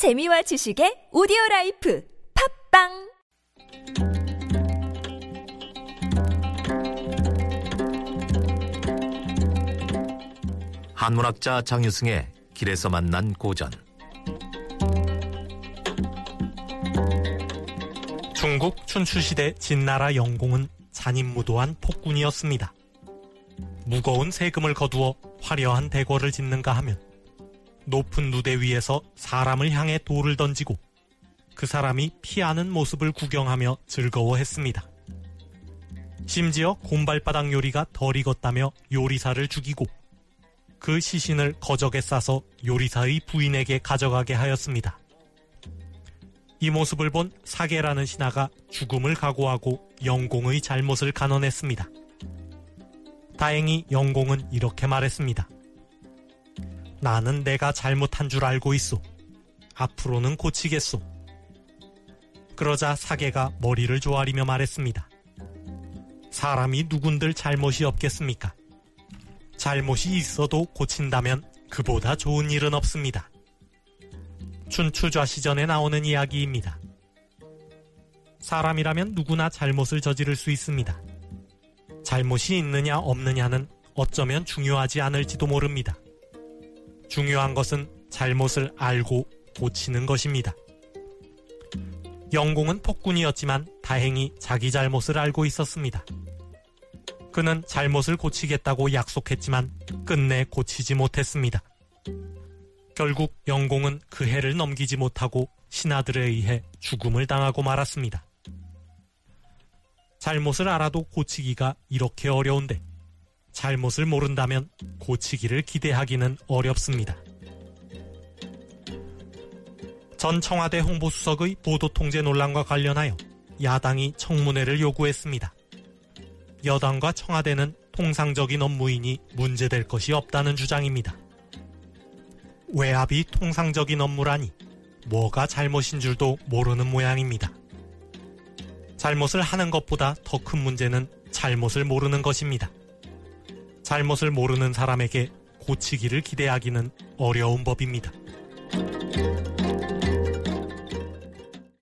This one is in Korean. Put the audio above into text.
재미와 지식의 오디오 라이프 팟빵 한문학자 장유승의 길에서 만난 고전 중국 춘추시대 진나라 영공은 잔인무도한 폭군이었습니다. 무거운 세금을 거두어 화려한 대궐을 짓는가 하면 높은 누대 위에서 사람을 향해 돌을 던지고 그 사람이 피하는 모습을 구경하며 즐거워했습니다. 심지어 곰발바닥 요리가 덜 익었다며 요리사를 죽이고 그 시신을 거적에 싸서 요리사의 부인에게 가져가게 하였습니다. 이 모습을 본 사계라는 신하가 죽음을 각오하고 영공의 잘못을 간언했습니다. 다행히 영공은 이렇게 말했습니다. 나는 내가 잘못한 줄 알고 있소. 앞으로는 고치겠소. 그러자 사계가 머리를 조아리며 말했습니다. 사람이 누군들 잘못이 없겠습니까? 잘못이 있어도 고친다면 그보다 좋은 일은 없습니다. 춘추좌 시전에 나오는 이야기입니다. 사람이라면 누구나 잘못을 저지를 수 있습니다. 잘못이 있느냐 없느냐는 어쩌면 중요하지 않을지도 모릅니다. 중요한 것은 잘못을 알고 고치는 것입니다. 영공은 폭군이었지만 다행히 자기 잘못을 알고 있었습니다. 그는 잘못을 고치겠다고 약속했지만 끝내 고치지 못했습니다. 결국 영공은 그 해를 넘기지 못하고 신하들에 의해 죽음을 당하고 말았습니다. 잘못을 알아도 고치기가 이렇게 어려운데 잘못을 모른다면 고치기를 기대하기는 어렵습니다. 전 청와대 홍보수석의 보도통제 논란과 관련하여 야당이 청문회를 요구했습니다. 여당과 청와대는 통상적인 업무이니 문제될 것이 없다는 주장입니다. 외압이 통상적인 업무라니 뭐가 잘못인 줄도 모르는 모양입니다. 잘못을 하는 것보다 더 큰 문제는 잘못을 모르는 것입니다. 잘못을 모르는 사람에게 고치기를 기대하기는 어려운 법입니다.